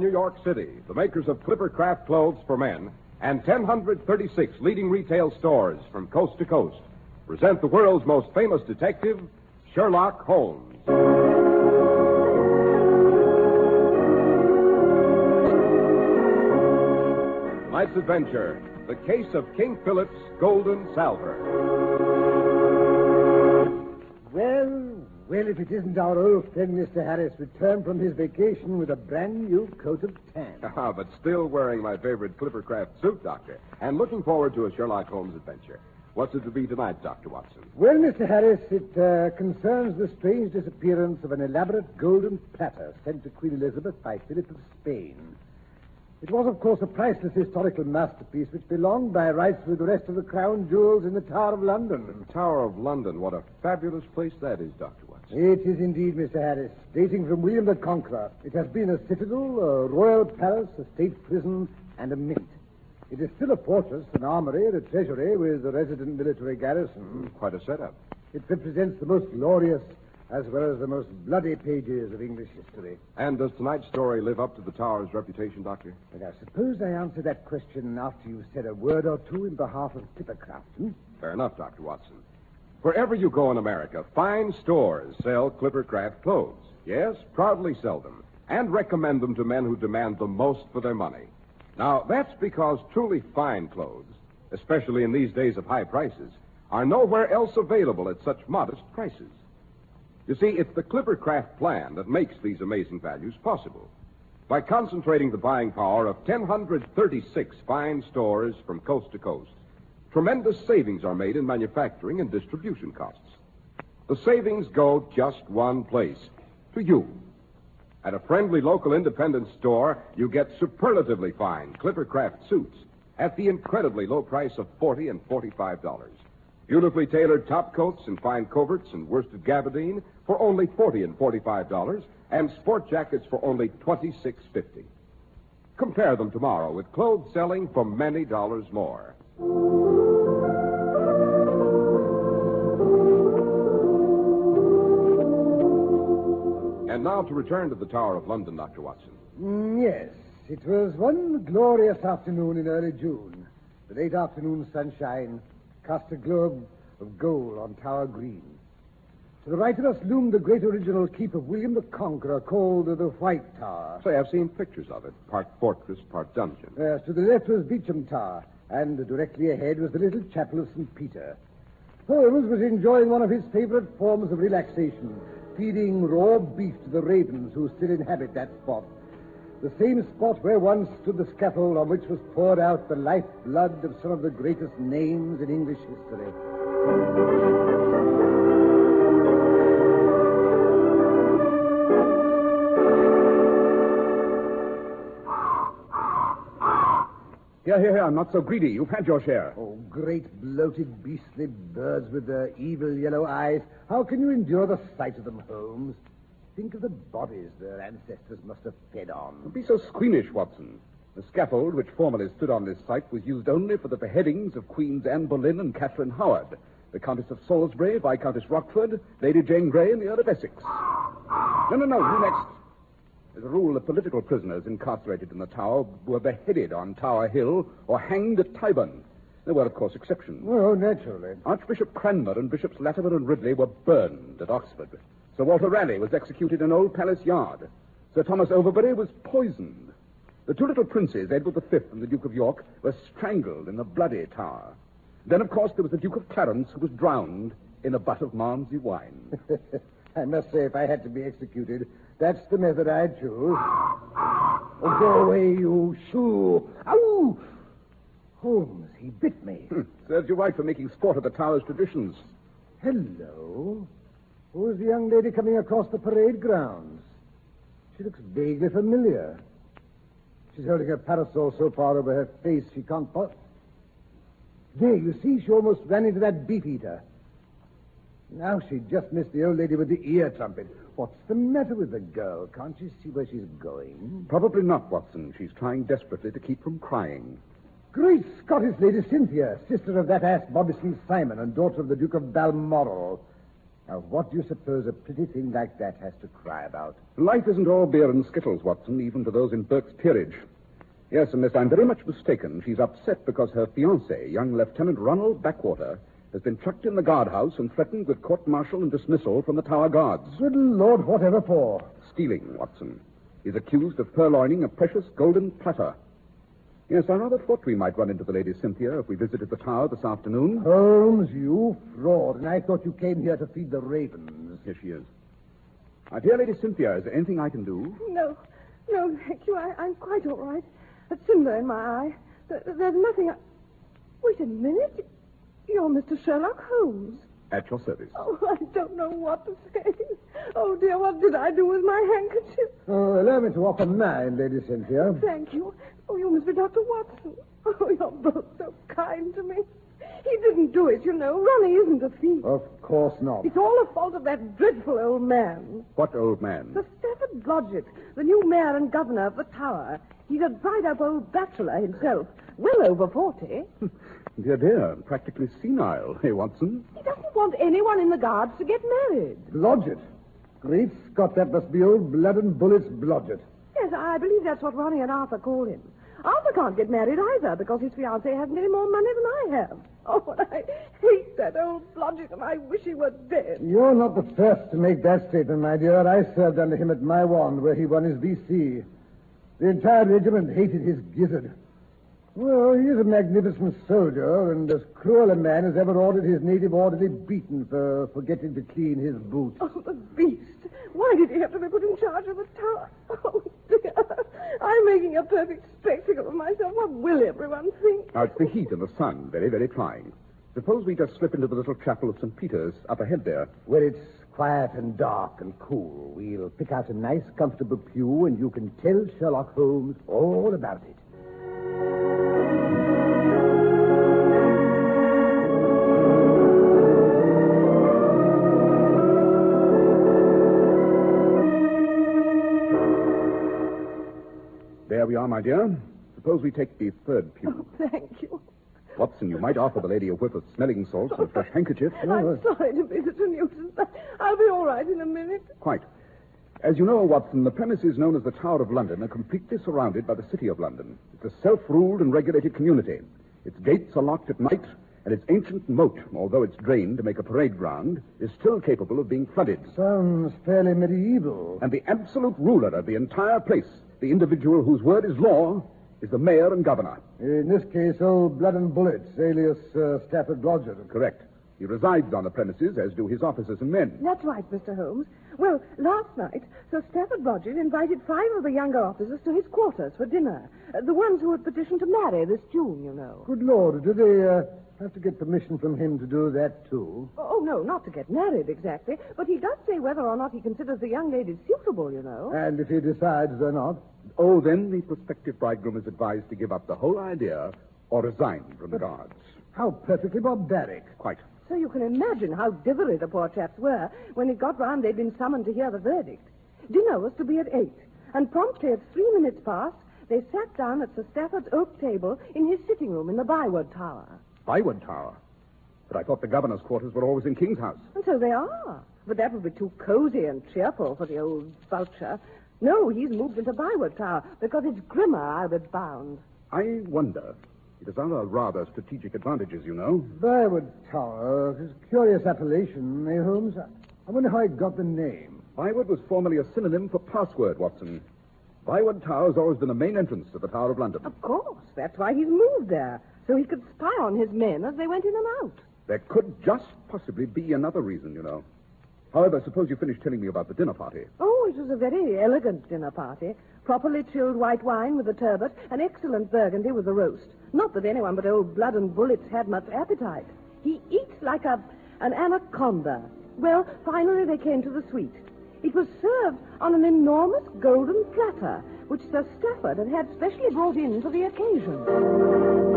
New York City, the makers of Clipper Craft clothes for men and 1,036 leading retail stores from coast to coast, present the world's most famous detective, Sherlock Holmes. Tonight's adventure The Case of King Philip's Golden Salver. Well, if it isn't our old friend, Mr. Harris, returned from his vacation with a brand new coat of tan. Ah, but still wearing my favorite Clippercraft suit, Doctor, and looking forward to a Sherlock Holmes adventure. What's it to be tonight, Dr. Watson? Well, Mr. Harris, it uh, concerns the strange disappearance of an elaborate golden platter sent to Queen Elizabeth by Philip of Spain. It was, of course, a priceless historical masterpiece which belonged by rights with the rest of the crown jewels in the Tower of London. The Tower of London. What a fabulous place that is, Dr. It is indeed, Mr. Harris, dating from William the Conqueror. It has been a citadel, a royal palace, a state prison, and a mint. It is still a fortress, an armory, and a treasury with a resident military garrison. Quite a setup. It represents the most glorious as well as the most bloody pages of English history. And does tonight's story live up to the Tower's reputation, Doctor? But I suppose I answer that question after you've said a word or two in behalf of Clippercraft. Hmm? Fair enough, Dr. Watson. Wherever you go in America, fine stores sell Clippercraft clothes. Yes, proudly sell them, and recommend them to men who demand the most for their money. Now, that's because truly fine clothes, especially in these days of high prices, are nowhere else available at such modest prices. You see, it's the Clippercraft plan that makes these amazing values possible. By concentrating the buying power of 1,036 fine stores from coast to coast, tremendous savings are made in manufacturing and distribution costs. The savings go just one place to you. At a friendly local independent store, you get superlatively fine Clippercraft suits at the incredibly low price of 40 and $45. Beautifully tailored top coats and fine coverts and worsted gabardine for only 40 and $45 and sport jackets for only $26.50. Compare them tomorrow with clothes selling for many dollars more. And now to return to the Tower of London, Dr. Watson. Mm, yes, it was one glorious afternoon in early June. The late afternoon sunshine cast a globe of gold on Tower Green. To the right of us loomed the great original keep of William the Conqueror called the White Tower. Say, I've seen pictures of it. Part fortress, part dungeon. Yes, to the left was Beauchamp Tower, and directly ahead was the little chapel of St. Peter. Holmes was enjoying one of his favorite forms of relaxation, feeding raw beef to the ravens who still inhabit that spot. The same spot where once stood the scaffold on which was poured out the lifeblood of some of the greatest names in English history. Here, here, here. I'm not so greedy. You've had your share. Oh, great bloated beastly birds with their evil yellow eyes. How can you endure the sight of them, Holmes? Think of the bodies their ancestors must have fed on. Don't be so squeamish, Watson. The scaffold which formerly stood on this site was used only for the beheadings of Queens Anne Boleyn and Catherine Howard, the Countess of Salisbury, Viscountess Rochford, Lady Jane Grey, and the Earl of Essex. No, no, no. You next. As a rule, the political prisoners incarcerated in the Tower were beheaded on Tower Hill or hanged at Tyburn. There were, of course, exceptions. Oh, naturally. Archbishop Cranmer and Bishops Latimer and Ridley were burned at Oxford. Sir Walter Raleigh was executed in Old Palace Yard. Sir Thomas Overbury was poisoned. The two little princes, Edward V and the Duke of York, were strangled in the Bloody Tower. Then, of course, there was the Duke of Clarence, who was drowned in a butt of Malmsey wine. I must say, if I had to be executed, that's the method I'd choose. Oh, go away, you shoo. Ow! Holmes, he bit me. Hmm. Serves you right for making sport of the Tower's traditions. Hello. Who's the young lady coming across the parade grounds? She looks vaguely familiar. She's holding her parasol so far over her face she can't put. There, you see, she almost ran into that beef eater. Now she just missed the old lady with the ear trumpet. What's the matter with the girl? Can't she see where she's going? Probably not, Watson. She's trying desperately to keep from crying. Great Scottish Lady Cynthia, sister of that ass Bobby Simon and daughter of the Duke of Balmoral. Now, what do you suppose a pretty thing like that has to cry about? Life isn't all beer and skittles, Watson, even to those in Burke's peerage. Yes, unless I'm very much mistaken, she's upset because her fiancé, young Lieutenant Ronald Backwater, has been chucked in the guardhouse and threatened with court martial and dismissal from the Tower Guards. Good Lord, whatever for? Stealing, Watson. He's accused of purloining a precious golden platter. Yes, I rather thought we might run into the Lady Cynthia if we visited the tower this afternoon. Holmes, you fraud. And I thought you came here to feed the ravens. Here she is. My dear Lady Cynthia, is there anything I can do? No, no, thank you. I, I'm quite all right. A cinder in my eye. There, there's nothing. I... Wait a minute. You're Mr. Sherlock Holmes. At your service. Oh, I don't know what to say. Oh, dear, what did I do with my handkerchief? Oh, allow me to offer mine, Lady Cynthia. Thank you. Oh, you must be Dr. Watson. Oh, you're both so kind to me. He didn't do it, you know. Ronnie isn't a thief. Of course not. It's all the fault of that dreadful old man. What old man? Sir Stafford Blodgett, the new mayor and governor of the tower. He's a dried-up old bachelor himself, well over forty. Dear, dear, practically senile, hey, Watson? He doesn't want anyone in the guards to get married. Blodgett. Great Scott, that must be old blood and bullets Blodgett. Yes, I believe that's what Ronnie and Arthur call him. Arthur can't get married either because his fiancée hasn't any more money than I have. Oh, I hate that old Blodgett and I wish he were dead. You're not the first to make that statement, my dear. I served under him at Maiwand where he won his V.C. The entire regiment hated his gizzard. Well, he's a magnificent soldier and as cruel a man as ever ordered his native orderly beaten for forgetting to clean his boots. Oh, the beast. Why did he have to be put in charge of the tower? Oh, dear. I'm making a perfect spectacle of myself. What will everyone think? Now, it's the heat and the sun, very, very trying. Suppose we just slip into the little chapel of St. Peter's up ahead there. Where it's quiet and dark and cool. We'll pick out a nice, comfortable pew, and you can tell Sherlock Holmes all about it. There we are, my dear. Suppose we take the third pew. Oh, thank you. Watson, you might offer the lady a whiff of smelling salts and a fresh handkerchief. I'm uh, sorry to be such a nuisance, but I'll be all right in a minute. Quite. As you know, Watson, the premises known as the Tower of London are completely surrounded by the City of London. It's a self-ruled and regulated community. Its gates are locked at night, and its ancient moat, although it's drained to make a parade ground, is still capable of being flooded. Sounds fairly medieval. And the absolute ruler of the entire place, the individual whose word is law, is the mayor and governor. In this case, old Blood and Bullets, alias uh, Stafford Blodgett. Correct. He resides on the premises, as do his officers and men. That's right, Mr. Holmes. Well, last night, Sir Stafford Blodgett invited five of the younger officers to his quarters for dinner. Uh, the ones who had petitioned to marry this June, you know. Good Lord, do they uh, have to get permission from him to do that, too? Oh, no, not to get married exactly, but he does say whether or not he considers the young lady suitable, you know. And if he decides they're not? Oh, then the prospective bridegroom is advised to give up the whole idea or resign from the guards. How perfectly barbaric. Quite. So you can imagine how dithery the poor chaps were when it got round they'd been summoned to hear the verdict. Dinner was to be at eight, and promptly at three minutes past, they sat down at Sir Stafford's oak table in his sitting room in the Byward Tower. Byward Tower. But I thought the governor's quarters were always in King's House. And so they are. But that would be too cozy and cheerful for the old vulture. No, he's moved into Byward Tower because it's grimmer, I'll be bound. I wonder. It has other rather strategic advantages, you know. Byward Tower. It's a curious appellation, eh, Holmes? I wonder how he got the name. Byward was formerly a synonym for password, Watson. Byward Tower has always been the main entrance to the Tower of London. Of course. That's why he's moved there. So he could spy on his men as they went in and out. There could just possibly be another reason, you know. However, suppose you finish telling me about the dinner party. Oh, it was a very elegant dinner party. Properly chilled white wine with the turbot, and excellent burgundy with the roast. Not that anyone but old Blood and Bullets had much appetite. He eats like a an anaconda. Well, finally they came to the suite. It was served on an enormous golden platter, which Sir Stafford had had specially brought in for the occasion.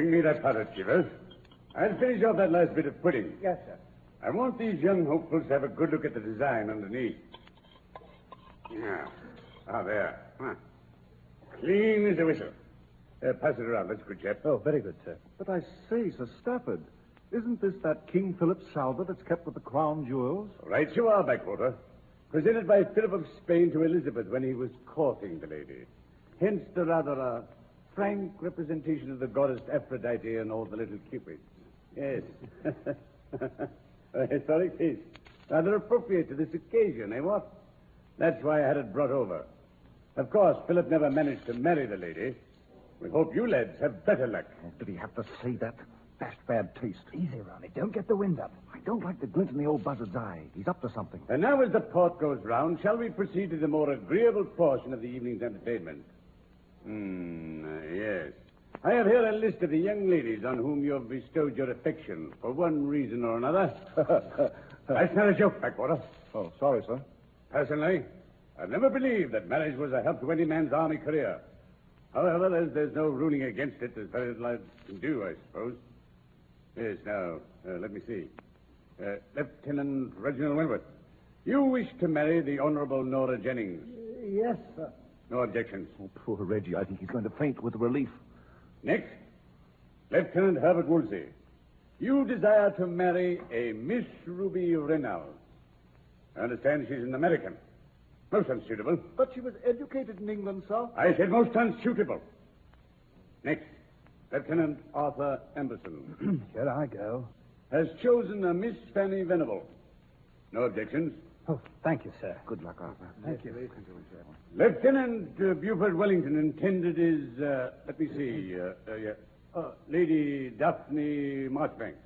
Bring me that pallet, Chivers. I'll finish off that last bit of pudding. Yes, sir. I want these young hopefuls to have a good look at the design underneath. Yeah. Ah, there. Huh. Clean as a whistle. Uh, pass it around, that's good, chap. Oh, very good, sir. But I say, Sir Stafford, isn't this that King Philip salver that's kept with the crown jewels? Right you are, Backwater. Presented by Philip of Spain to Elizabeth when he was courting the lady. Hence the rather uh, frank representation of the goddess Aphrodite and all the little cupids. Yes. a historic piece. Rather appropriate to this occasion, eh, what? That's why I had it brought over. Of course, Philip never managed to marry the lady. We hope you lads have better luck. Did he have to say that? That's bad taste. Easy, Ronnie. Don't get the wind up. I don't like the glint in the old buzzard's eye. He's up to something. And now, as the port goes round, shall we proceed to the more agreeable portion of the evening's entertainment? Hmm, yes. I have here a list of the young ladies on whom you have bestowed your affection for one reason or another. That's not a joke, Backwater. Oh, sorry, sir. Personally, I've never believed that marriage was a help to any man's army career. However, there's, there's no ruling against it. There's very little I can do, I suppose. Yes, now, uh, let me see. Uh, Lieutenant Reginald Wentworth, you wish to marry the Honorable Nora Jennings. Yes, sir. No objections. Oh, poor Reggie. I think he's going to faint with relief. Next, Lieutenant Herbert Woolsey. You desire to marry a Miss Ruby Reynolds. I understand she's an American. Most unsuitable. But she was educated in England, sir. I said most unsuitable. Next, Lieutenant Arthur Emberson Here I go. has chosen a Miss Fanny Venable. No objections. Oh, thank you, sir. Good luck, Arthur. Thank you. Lieutenant uh, Buford Wellington intended is, uh, let me see, uh, uh, yeah, uh, Lady Daphne Marchbanks.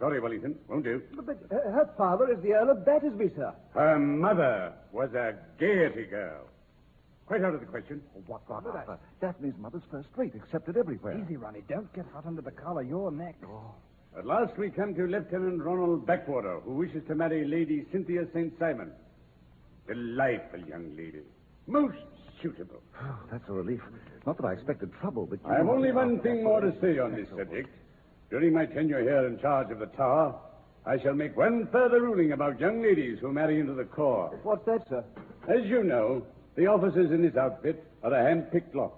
Sorry, Wellington, won't do. But uh, her father is the Earl of Battersby, sir. Her mother was a Gaiety girl. Quite out of the question. Oh, what rot, Arthur? Daphne's mother's first rate, accepted everywhere. Easy, Ronnie. Don't get hot under the collar. You're next. At last we come to Lieutenant Ronald Backwater, who wishes to marry Lady Cynthia St. Simon. Delightful young lady. Most suitable. Oh, that's a relief. Not that I expected trouble, but you... I have only one thing more to say on this subject. During my tenure here in charge of the tower, I shall make one further ruling about young ladies who marry into the corps. What's that, sir? As you know, the officers in this outfit are a hand-picked lot.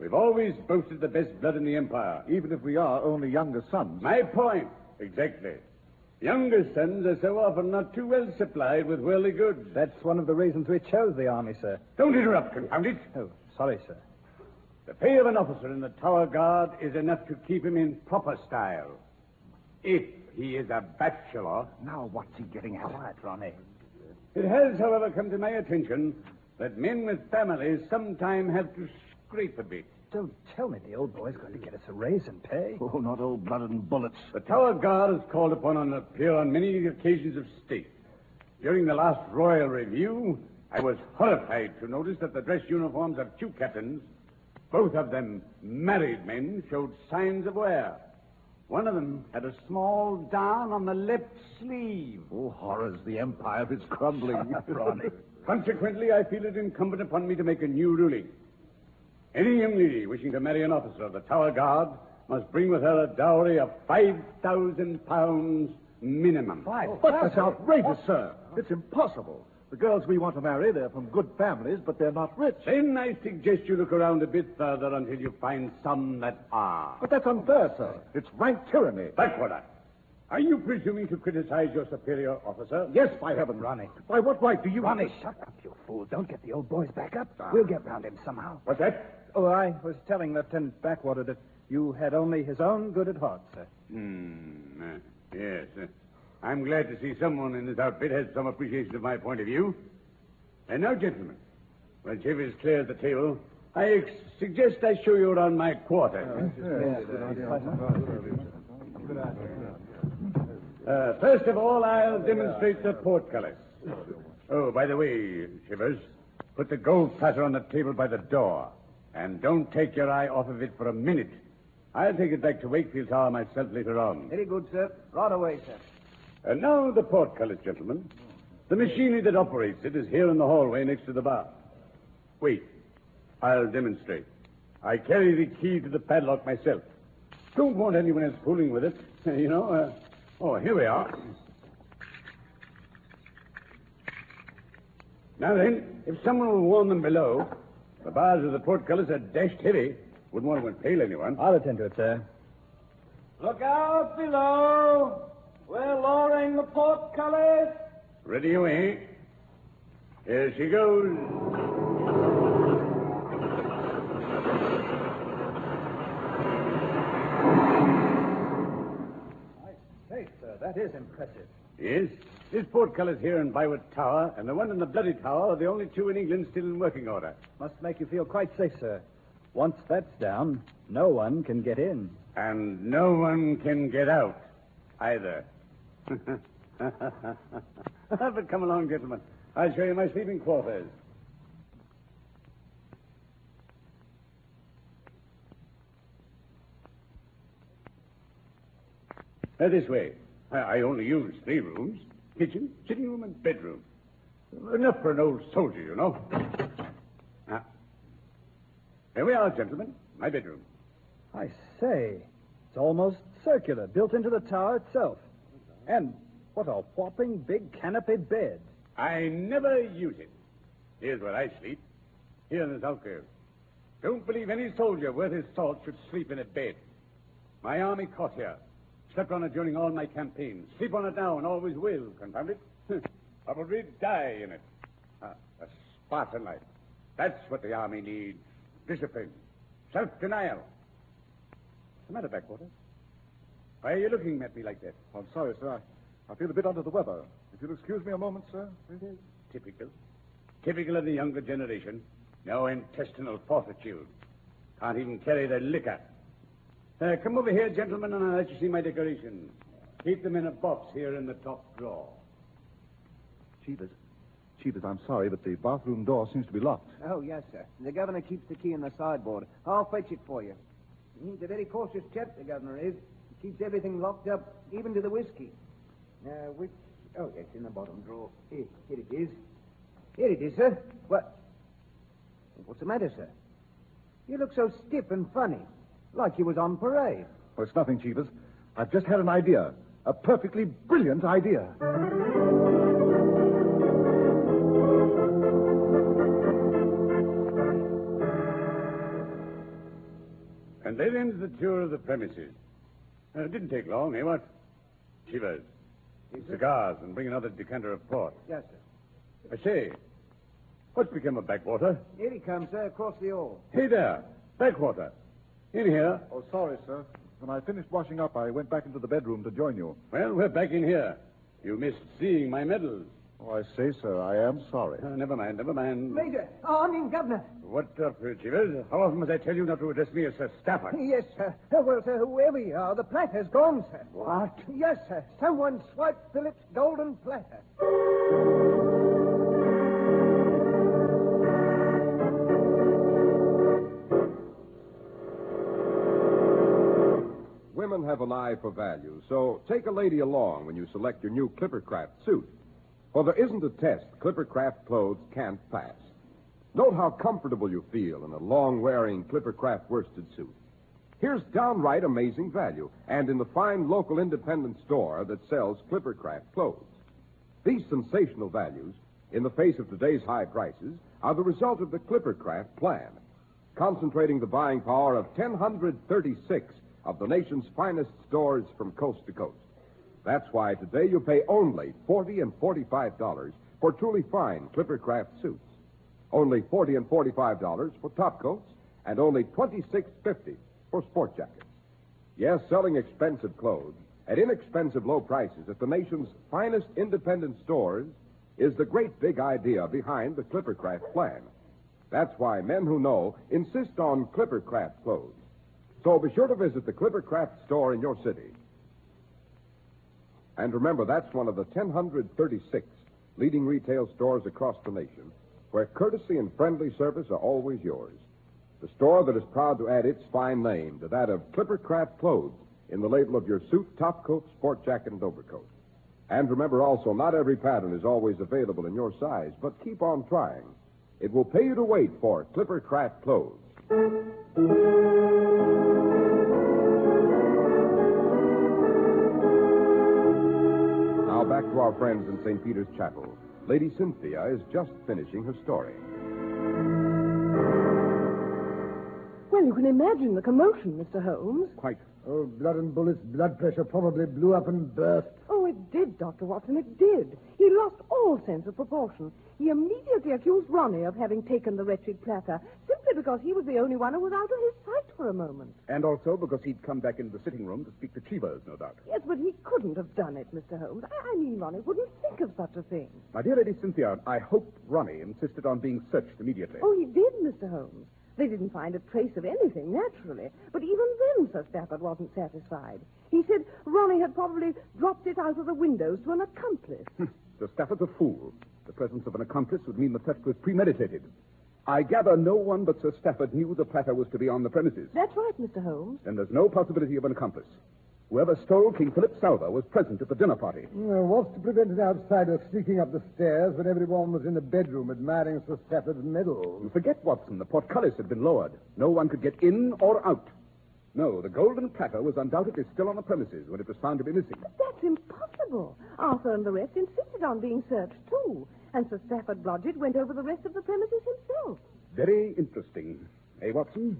We've always boasted the best blood in the Empire. Even if we are only younger sons. My point. Exactly. Younger sons are so often not too well supplied with worldly goods. That's one of the reasons we chose the army, sir. Don't interrupt, confound it. Oh, sorry, sir. The pay of an officer in the Tower Guard is enough to keep him in proper style. If he is a bachelor. Now what's he getting at? Quiet, Ronnie. It has, however, come to my attention that men with families sometimes have to scrape a bit. Don't tell me the old boy's going to get us a raise in pay. Oh, not old blood and bullets. The Tower Guard is called upon to appear on many occasions of state. During the last Royal Review, I was horrified to notice that the dress uniforms of two captains, both of them married men, showed signs of wear. One of them had a small down on the left sleeve. Oh, horrors, the Empire is crumbling. Consequently, I feel it incumbent upon me to make a new ruling. Any young lady wishing to marry an officer of the Tower Guard must bring with her a dowry of five thousand pounds minimum. Five. But that's outrageous, sir. It's impossible. The girls we want to marry, they're from good families, but they're not rich. Then I suggest you look around a bit further until you find some that are. But that's unfair, sir. It's rank tyranny. Backwater. Are you presuming to criticize your superior officer? Yes, by heaven. Ronnie. By what right do you... Ronnie, shut up, you fool. Don't get the old boys back up. Ah. We'll get round him somehow. What's that? Oh, I was telling Lieutenant Backwater that you had only his own good at heart, sir. Hmm. uh, yes. uh, I'm glad to see someone in this outfit has some appreciation of my point of view. And now, gentlemen, when Chivers clears the table, I ex- suggest I show you around my quarters. Uh, first of all, I'll demonstrate the portcullis. Oh, by the way, Shivers, put the gold platter on the table by the door. And don't take your eye off of it for a minute. I'll take it back to Wakefield Tower myself later on. Very good, sir. Right away, sir. And now the portcullis, gentlemen. The machinery that operates it is here in the hallway next to the bar. Wait. I'll demonstrate. I carry the key to the padlock myself. Don't want anyone else fooling with it. You know, uh, oh, here we are. Now then, if someone will warn them below, The bars of the portcullis are dashed heavy. Wouldn't want to impale anyone. I'll attend to it, sir. Look out below. We're lowering the portcullis. Ready away. Here she goes. I say, sir, that is impressive. Yes, this portcullis here in Byward Tower and the one in the Bloody Tower are the only two in England still in working order. Must make you feel quite safe, sir. Once that's down, no one can get in. And no one can get out either. but come along, gentlemen. I'll show you my sleeping quarters. Uh, this way. I, I only use three rooms kitchen, sitting room, and bedroom. Enough for an old soldier, you know. Ah. There we are, gentlemen. My bedroom. I say, it's almost circular, built into the tower itself. And what a whopping big canopy bed. I never use it. Here's where I sleep. Here in this alcove. Don't believe any soldier worth his salt should sleep in a bed. My army cot here. Slept on it during all my campaigns. Sleep on it now and always will, confound it. Probably die in it. Ah, a Spartan life. That's what the army needs. Discipline. Self-denial. What's the matter, Backwater? Why are you looking at me like that? I'm sorry, sir. I, I feel a bit under the weather. If you'll excuse me a moment, sir. Typical. Typical of the younger generation. No intestinal fortitude. Can't even carry their liquor. Uh, come over here, gentlemen, and I'll let you see my decorations. Keep them in a box here in the top drawer. Cheevers. Cheevers, I'm sorry, but the bathroom door seems to be locked. Oh, yes, sir. The governor keeps the key in the sideboard. I'll fetch it for you. He's a very cautious chap, the governor is. He keeps everything locked up, even to the whiskey. Now, which... Oh, yes, in the bottom drawer. Here, here it is. Here it is, sir. What? What's the matter, sir? You look so stiff and funny, like he was on parade. Well, it's nothing, Cheevers. I've just had an idea. A perfectly brilliant idea. And there ends the tour of the premises. Uh, it didn't take long, eh, what? Chivers. Cigars, and bring another decanter of port. Yes, sir. I say, what's become of Backwater? Here he comes, sir, across the hall. Hey there, Backwater. In here. Oh, sorry, sir. When I finished washing up, I went back into the bedroom to join you. Well, we're back in here. You missed seeing my medals. Oh, I say, sir, I am sorry. Uh, never mind, never mind. Major. Oh, I mean, governor. What up, uh, Chivers? How often must I tell you not to address me as Sir Stafford? Yes, sir. Uh, well, sir, whoever you are, the platter's gone, sir. What? Yes, sir. Someone swiped Philip's golden platter. Have an eye for value, so take a lady along when you select your new Clippercraft suit. For there isn't a test Clippercraft clothes can't pass. Note how comfortable you feel in a long-wearing Clippercraft worsted suit. Here's downright amazing value, and in the fine local independent store that sells Clippercraft clothes. These sensational values, in the face of today's high prices, are the result of the Clippercraft plan, concentrating the buying power of 1,036 of the nation's finest stores from coast to coast. That's why today you pay only 40 and $45 for truly fine Clippercraft suits. Only 40 and $45 for top coats, and only $26.50 for sport jackets. Yes, selling expensive clothes at inexpensive low prices at the nation's finest independent stores is the great big idea behind the Clippercraft plan. That's why men who know insist on Clippercraft clothes. So be sure to visit the Clippercraft store in your city. And remember, that's one of the 1,036 leading retail stores across the nation where courtesy and friendly service are always yours. The store that is proud to add its fine name to that of Clippercraft Clothes in the label of your suit, top coat, sport jacket, and overcoat. And remember also, not every pattern is always available in your size, but keep on trying. It will pay you to wait for Clippercraft Clothes. to our friends in St. Peter's Chapel, Lady Cynthia is just finishing her story. Well, you can imagine the commotion, Mr. Holmes. Quite Oh, blood and bullets, blood pressure probably blew up and burst. Oh, it did, Dr. Watson, it did. He lost all sense of proportion. He immediately accused Ronnie of having taken the wretched platter, simply because he was the only one who was out of his sight for a moment. And also because he'd come back into the sitting room to speak to Chivers, no doubt. Yes, but he couldn't have done it, Mr. Holmes. I, I mean, Ronnie wouldn't think of such a thing. My dear Lady Cynthia, I hope Ronnie insisted on being searched immediately. Oh, he did, Mr. Holmes. They didn't find a trace of anything, naturally. But even then, Sir Stafford wasn't satisfied. He said Ronnie had probably dropped it out of the windows to an accomplice. Hmm. Sir Stafford's a fool. The presence of an accomplice would mean the theft was premeditated. I gather no one but Sir Stafford knew the platter was to be on the premises. That's right, Mr. Holmes. Then there's no possibility of an accomplice. Whoever stole King Philip's salver was present at the dinner party. Well, what's to prevent an outsider sneaking up the stairs when everyone was in the bedroom admiring Sir Stafford's medal? You forget, Watson, the portcullis had been lowered. No one could get in or out. No, the golden platter was undoubtedly still on the premises when it was found to be missing. But that's impossible. Arthur and the rest insisted on being searched, too. And Sir Stafford Blodgett went over the rest of the premises himself. Very interesting. Eh, Watson?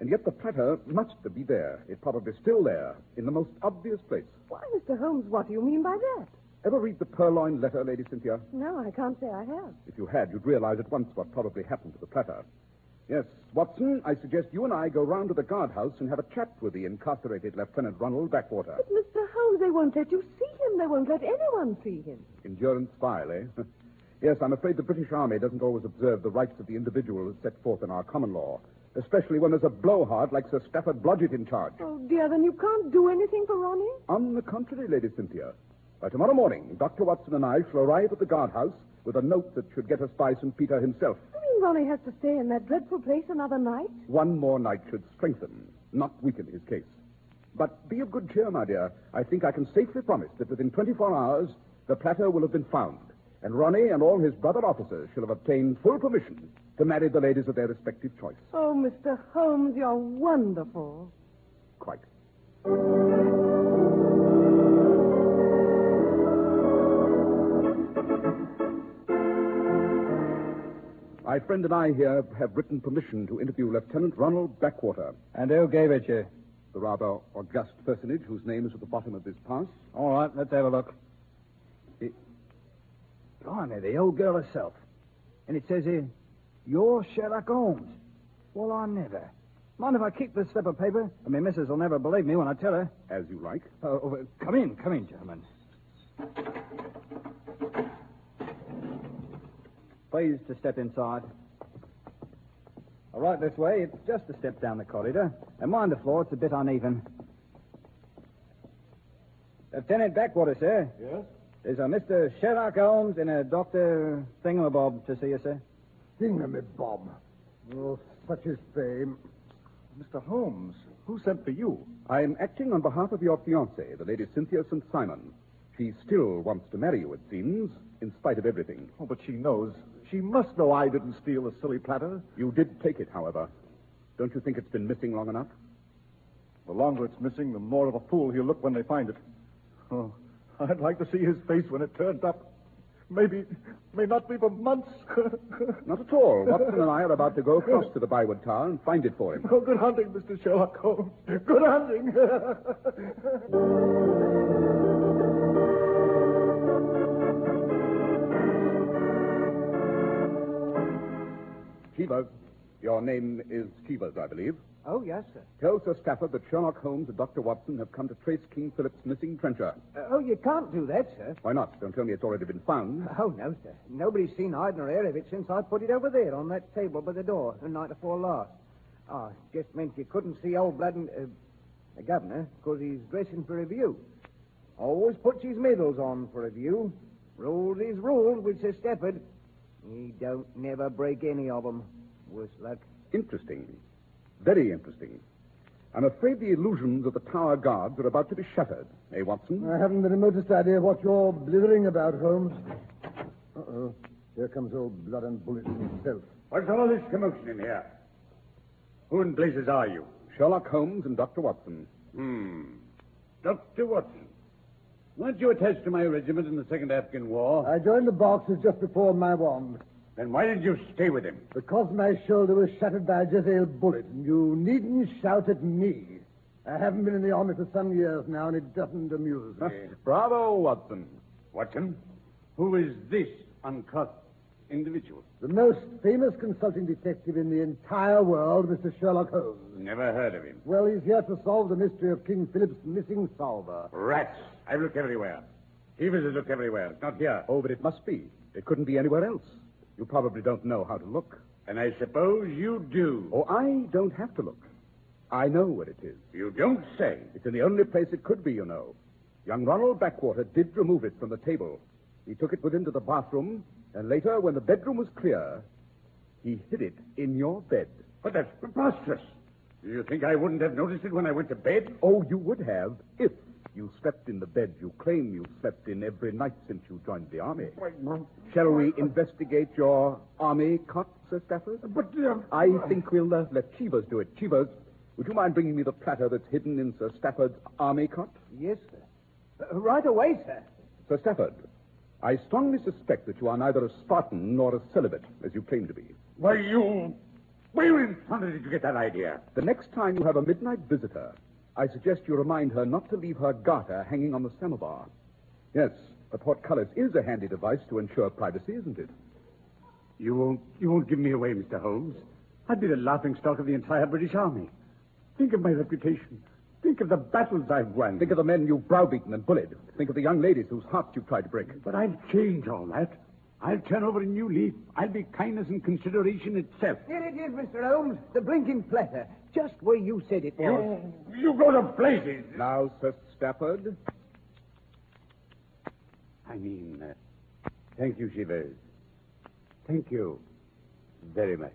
And yet the platter must be there. It's probably still there, in the most obvious place. Why, Mr. Holmes, what do you mean by that? Ever read the Purloin letter, Lady Cynthia? No, I can't say I have. If you had, you'd realize at once what probably happened to the platter. Yes, Watson, I suggest you and I go round to the guardhouse and have a chat with the incarcerated Lieutenant Ronald Backwater. But, Mr. Holmes, they won't let you see him. They won't let anyone see him. Endurance file, eh? yes, I'm afraid the British Army doesn't always observe the rights of the individual as set forth in our common law, especially when there's a blowhard like Sir Stafford Blodgett in charge. Oh, dear, then you can't do anything for Ronnie? On the contrary, Lady Cynthia. By tomorrow morning, Dr. Watson and I shall arrive at the guardhouse with a note that should get us by St. Peter himself. You mean Ronnie has to stay in that dreadful place another night? One more night should strengthen, not weaken his case. But be of good cheer, my dear. I think I can safely promise that within 24 hours, the platter will have been found, and Ronnie and all his brother officers shall have obtained full permission to marry the ladies of their respective choice. Oh, Mr. Holmes, you're wonderful. Quite. My friend and I here have written permission to interview Lieutenant Ronald Backwater, And who gave it you? the rather august personage whose name is at the bottom of this pass. All right, let's have a look. It... Blimey, the old girl herself. And it says here, you're Sherlock Holmes. Well, I never. Mind if I keep this slip of paper? I mean, missus will never believe me when I tell her. As you like. Uh, oh, uh, come in, come in, gentlemen. Please to step inside. All right, this way. It's just a step down the corridor. And mind the floor, it's a bit uneven. Lieutenant Backwater, sir. Yes? There's a Mr. Sherlock Holmes and a Dr. Thingamabob to see you, sir. Thingamabob. Oh, such is fame. Mr. Holmes, who sent for you? I am acting on behalf of your fiancée, the Lady Cynthia St. Simon. She still wants to marry you, it seems, in spite of everything. Oh, but she knows. She must know I didn't steal the silly platter. You did take it, however. Don't you think it's been missing long enough? The longer it's missing, the more of a fool he'll look when they find it. Oh, I'd like to see his face when it turns up. Maybe, may not be for months. Not at all. Watson and I are about to go across to the Byward Tower and find it for him. oh, good hunting, Mr. Sherlock Holmes. Good hunting. Chivers. Your name is Chivers, I believe. Oh, yes, sir. Tell Sir Stafford that Sherlock Holmes and Dr. Watson have come to trace King Philip's missing trencher. Uh, oh, you can't do that, sir. Why not? Don't tell me it's already been found. Oh, no, sir. Nobody's seen hide nor hair of it since I put it over there on that table by the door the night before last. Oh, it just meant you couldn't see old blood and, uh, the governor because he's dressing for review. Always puts his medals on for review. Rules is rules with Sir Stafford. He don't never break any of of 'em. Worse luck. Interesting. Very interesting. I'm afraid the illusions of the Tower Guards are about to be shattered. Eh, Watson? I haven't the remotest idea what you're blithering about, Holmes. Uh-oh. Here comes old blood and bullets himself. What's all this commotion in here? Who in blazes are you? Sherlock Holmes and Dr. Watson. Hmm. Dr. Watson. Weren't you attached to my regiment in the Second Afghan War? I joined the Berkshires just before Maiwand. Then why did you stay with him? Because my shoulder was shattered by a Jezail bullet, and you needn't shout at me. I haven't been in the army for some years now, and it doesn't amuse me. Bravo, Watson. Watson, who is this uncouth individual? the most famous consulting detective in the entire world, Mr. Sherlock Holmes. Never heard of him. Well, he's here to solve the mystery of King Philip's missing salver. Rats. I've looked everywhere. Evers has looked everywhere. It's not here. Oh, but it must be. It couldn't be anywhere else. You probably don't know how to look. And I suppose you do. Oh, I don't have to look. I know what it is. You don't say. It's in the only place it could be, you know. Young Ronald Backwater did remove it from the table. He took it with him to the bathroom, and later, when the bedroom was clear, he hid it in your bed. But that's preposterous. Do you think I wouldn't have noticed it when I went to bed? Oh, you would have if you slept in the bed you claim you slept in every night since you joined the army. Wait, Shall we investigate your army cot, Sir Stafford? But, uh, I think we'll uh, let Cheevers do it. Cheevers, would you mind bringing me the platter that's hidden in Sir Stafford's army cot? Yes, sir. Uh, right away, sir. Sir Stafford, I strongly suspect that you are neither a Spartan nor a celibate, as you claim to be. why, you. Where in thunder did you get that idea? The next time you have a midnight visitor, I suggest you remind her not to leave her garter hanging on the samovar. Yes, a portcullis is a handy device to ensure privacy, isn't it? You won't. You won't give me away, Mr. Holmes. I'd be the laughing stock of the entire British Army. Think of my reputation. Think of the battles I've won. Think of the men you've browbeaten and bullied. Think of the young ladies whose hearts you've tried to break. But I'll change all that. I'll turn over a new leaf. I'll be kindness and consideration itself. Here it is, Mr. Holmes. The blinking platter. Just where you said it was. You, you go to places. Now, Sir Stafford. I mean, uh, thank you, Shivers. Thank you very much.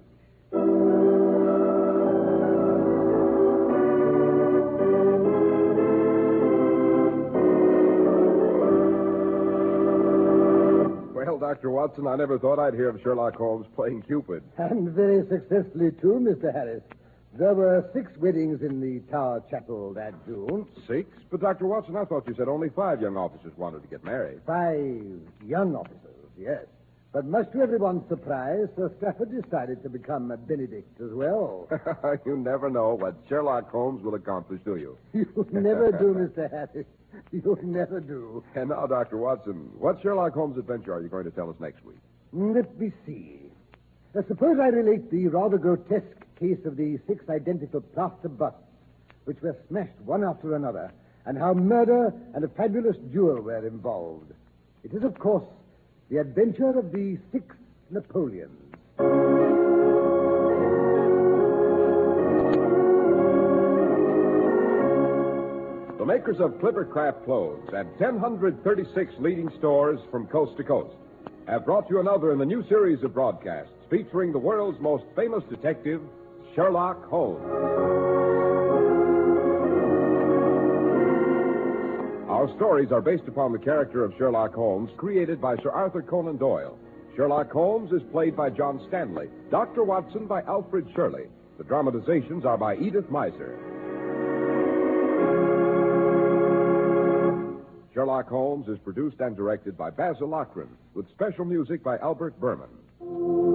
Well, Dr. Watson, I never thought I'd hear of Sherlock Holmes playing Cupid. And very successfully, too, Mr. Harris. There were six weddings in the Tower Chapel that June. Six? But, Dr. Watson, I thought you said only five young officers wanted to get married. Five young officers, yes. But much to everyone's surprise, Sir Stafford decided to become a Benedict as well. you never know what Sherlock Holmes will accomplish, do you? you never do, Mr. Harris. You never do. And now, Dr. Watson, what Sherlock Holmes adventure are you going to tell us next week? Let me see. Uh, suppose I relate the rather grotesque case of the six identical plaster busts, which were smashed one after another, and how murder and a fabulous jewel were involved. It is, of course, the adventure of the six Napoleons. The makers of Clipper Craft clothes and 1,036 leading stores from coast to coast have brought you another in the new series of broadcasts featuring the world's most famous detective, Sherlock Holmes. Our stories are based upon the character of Sherlock Holmes created by Sir Arthur Conan Doyle. Sherlock Holmes is played by John Stanley, Dr. Watson by Alfred Shirley. The dramatizations are by Edith Meiser. Sherlock Holmes is produced and directed by Basil Loughrane, with special music by Albert Buhrman.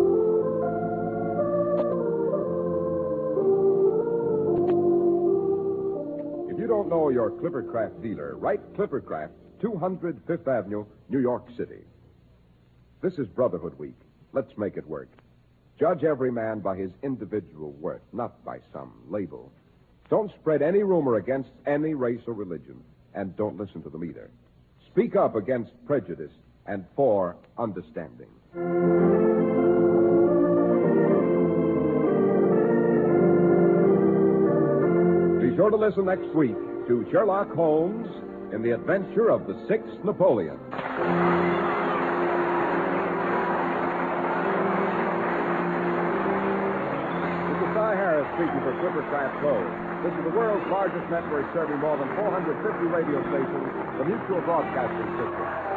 Don't know your Clippercraft dealer, write Clippercraft, 200 Fifth Avenue, New York City. This is Brotherhood Week. Let's make it work. Judge every man by his individual worth, not by some label. Don't spread any rumor against any race or religion, and don't listen to them either. Speak up against prejudice and for understanding. Be sure to listen next week to Sherlock Holmes in the adventure of the Sixth Napoleon. This is Cy Harris speaking for Clippercraft Clothes. This is the world's largest network serving more than 450 radio stations, the Mutual Broadcasting System.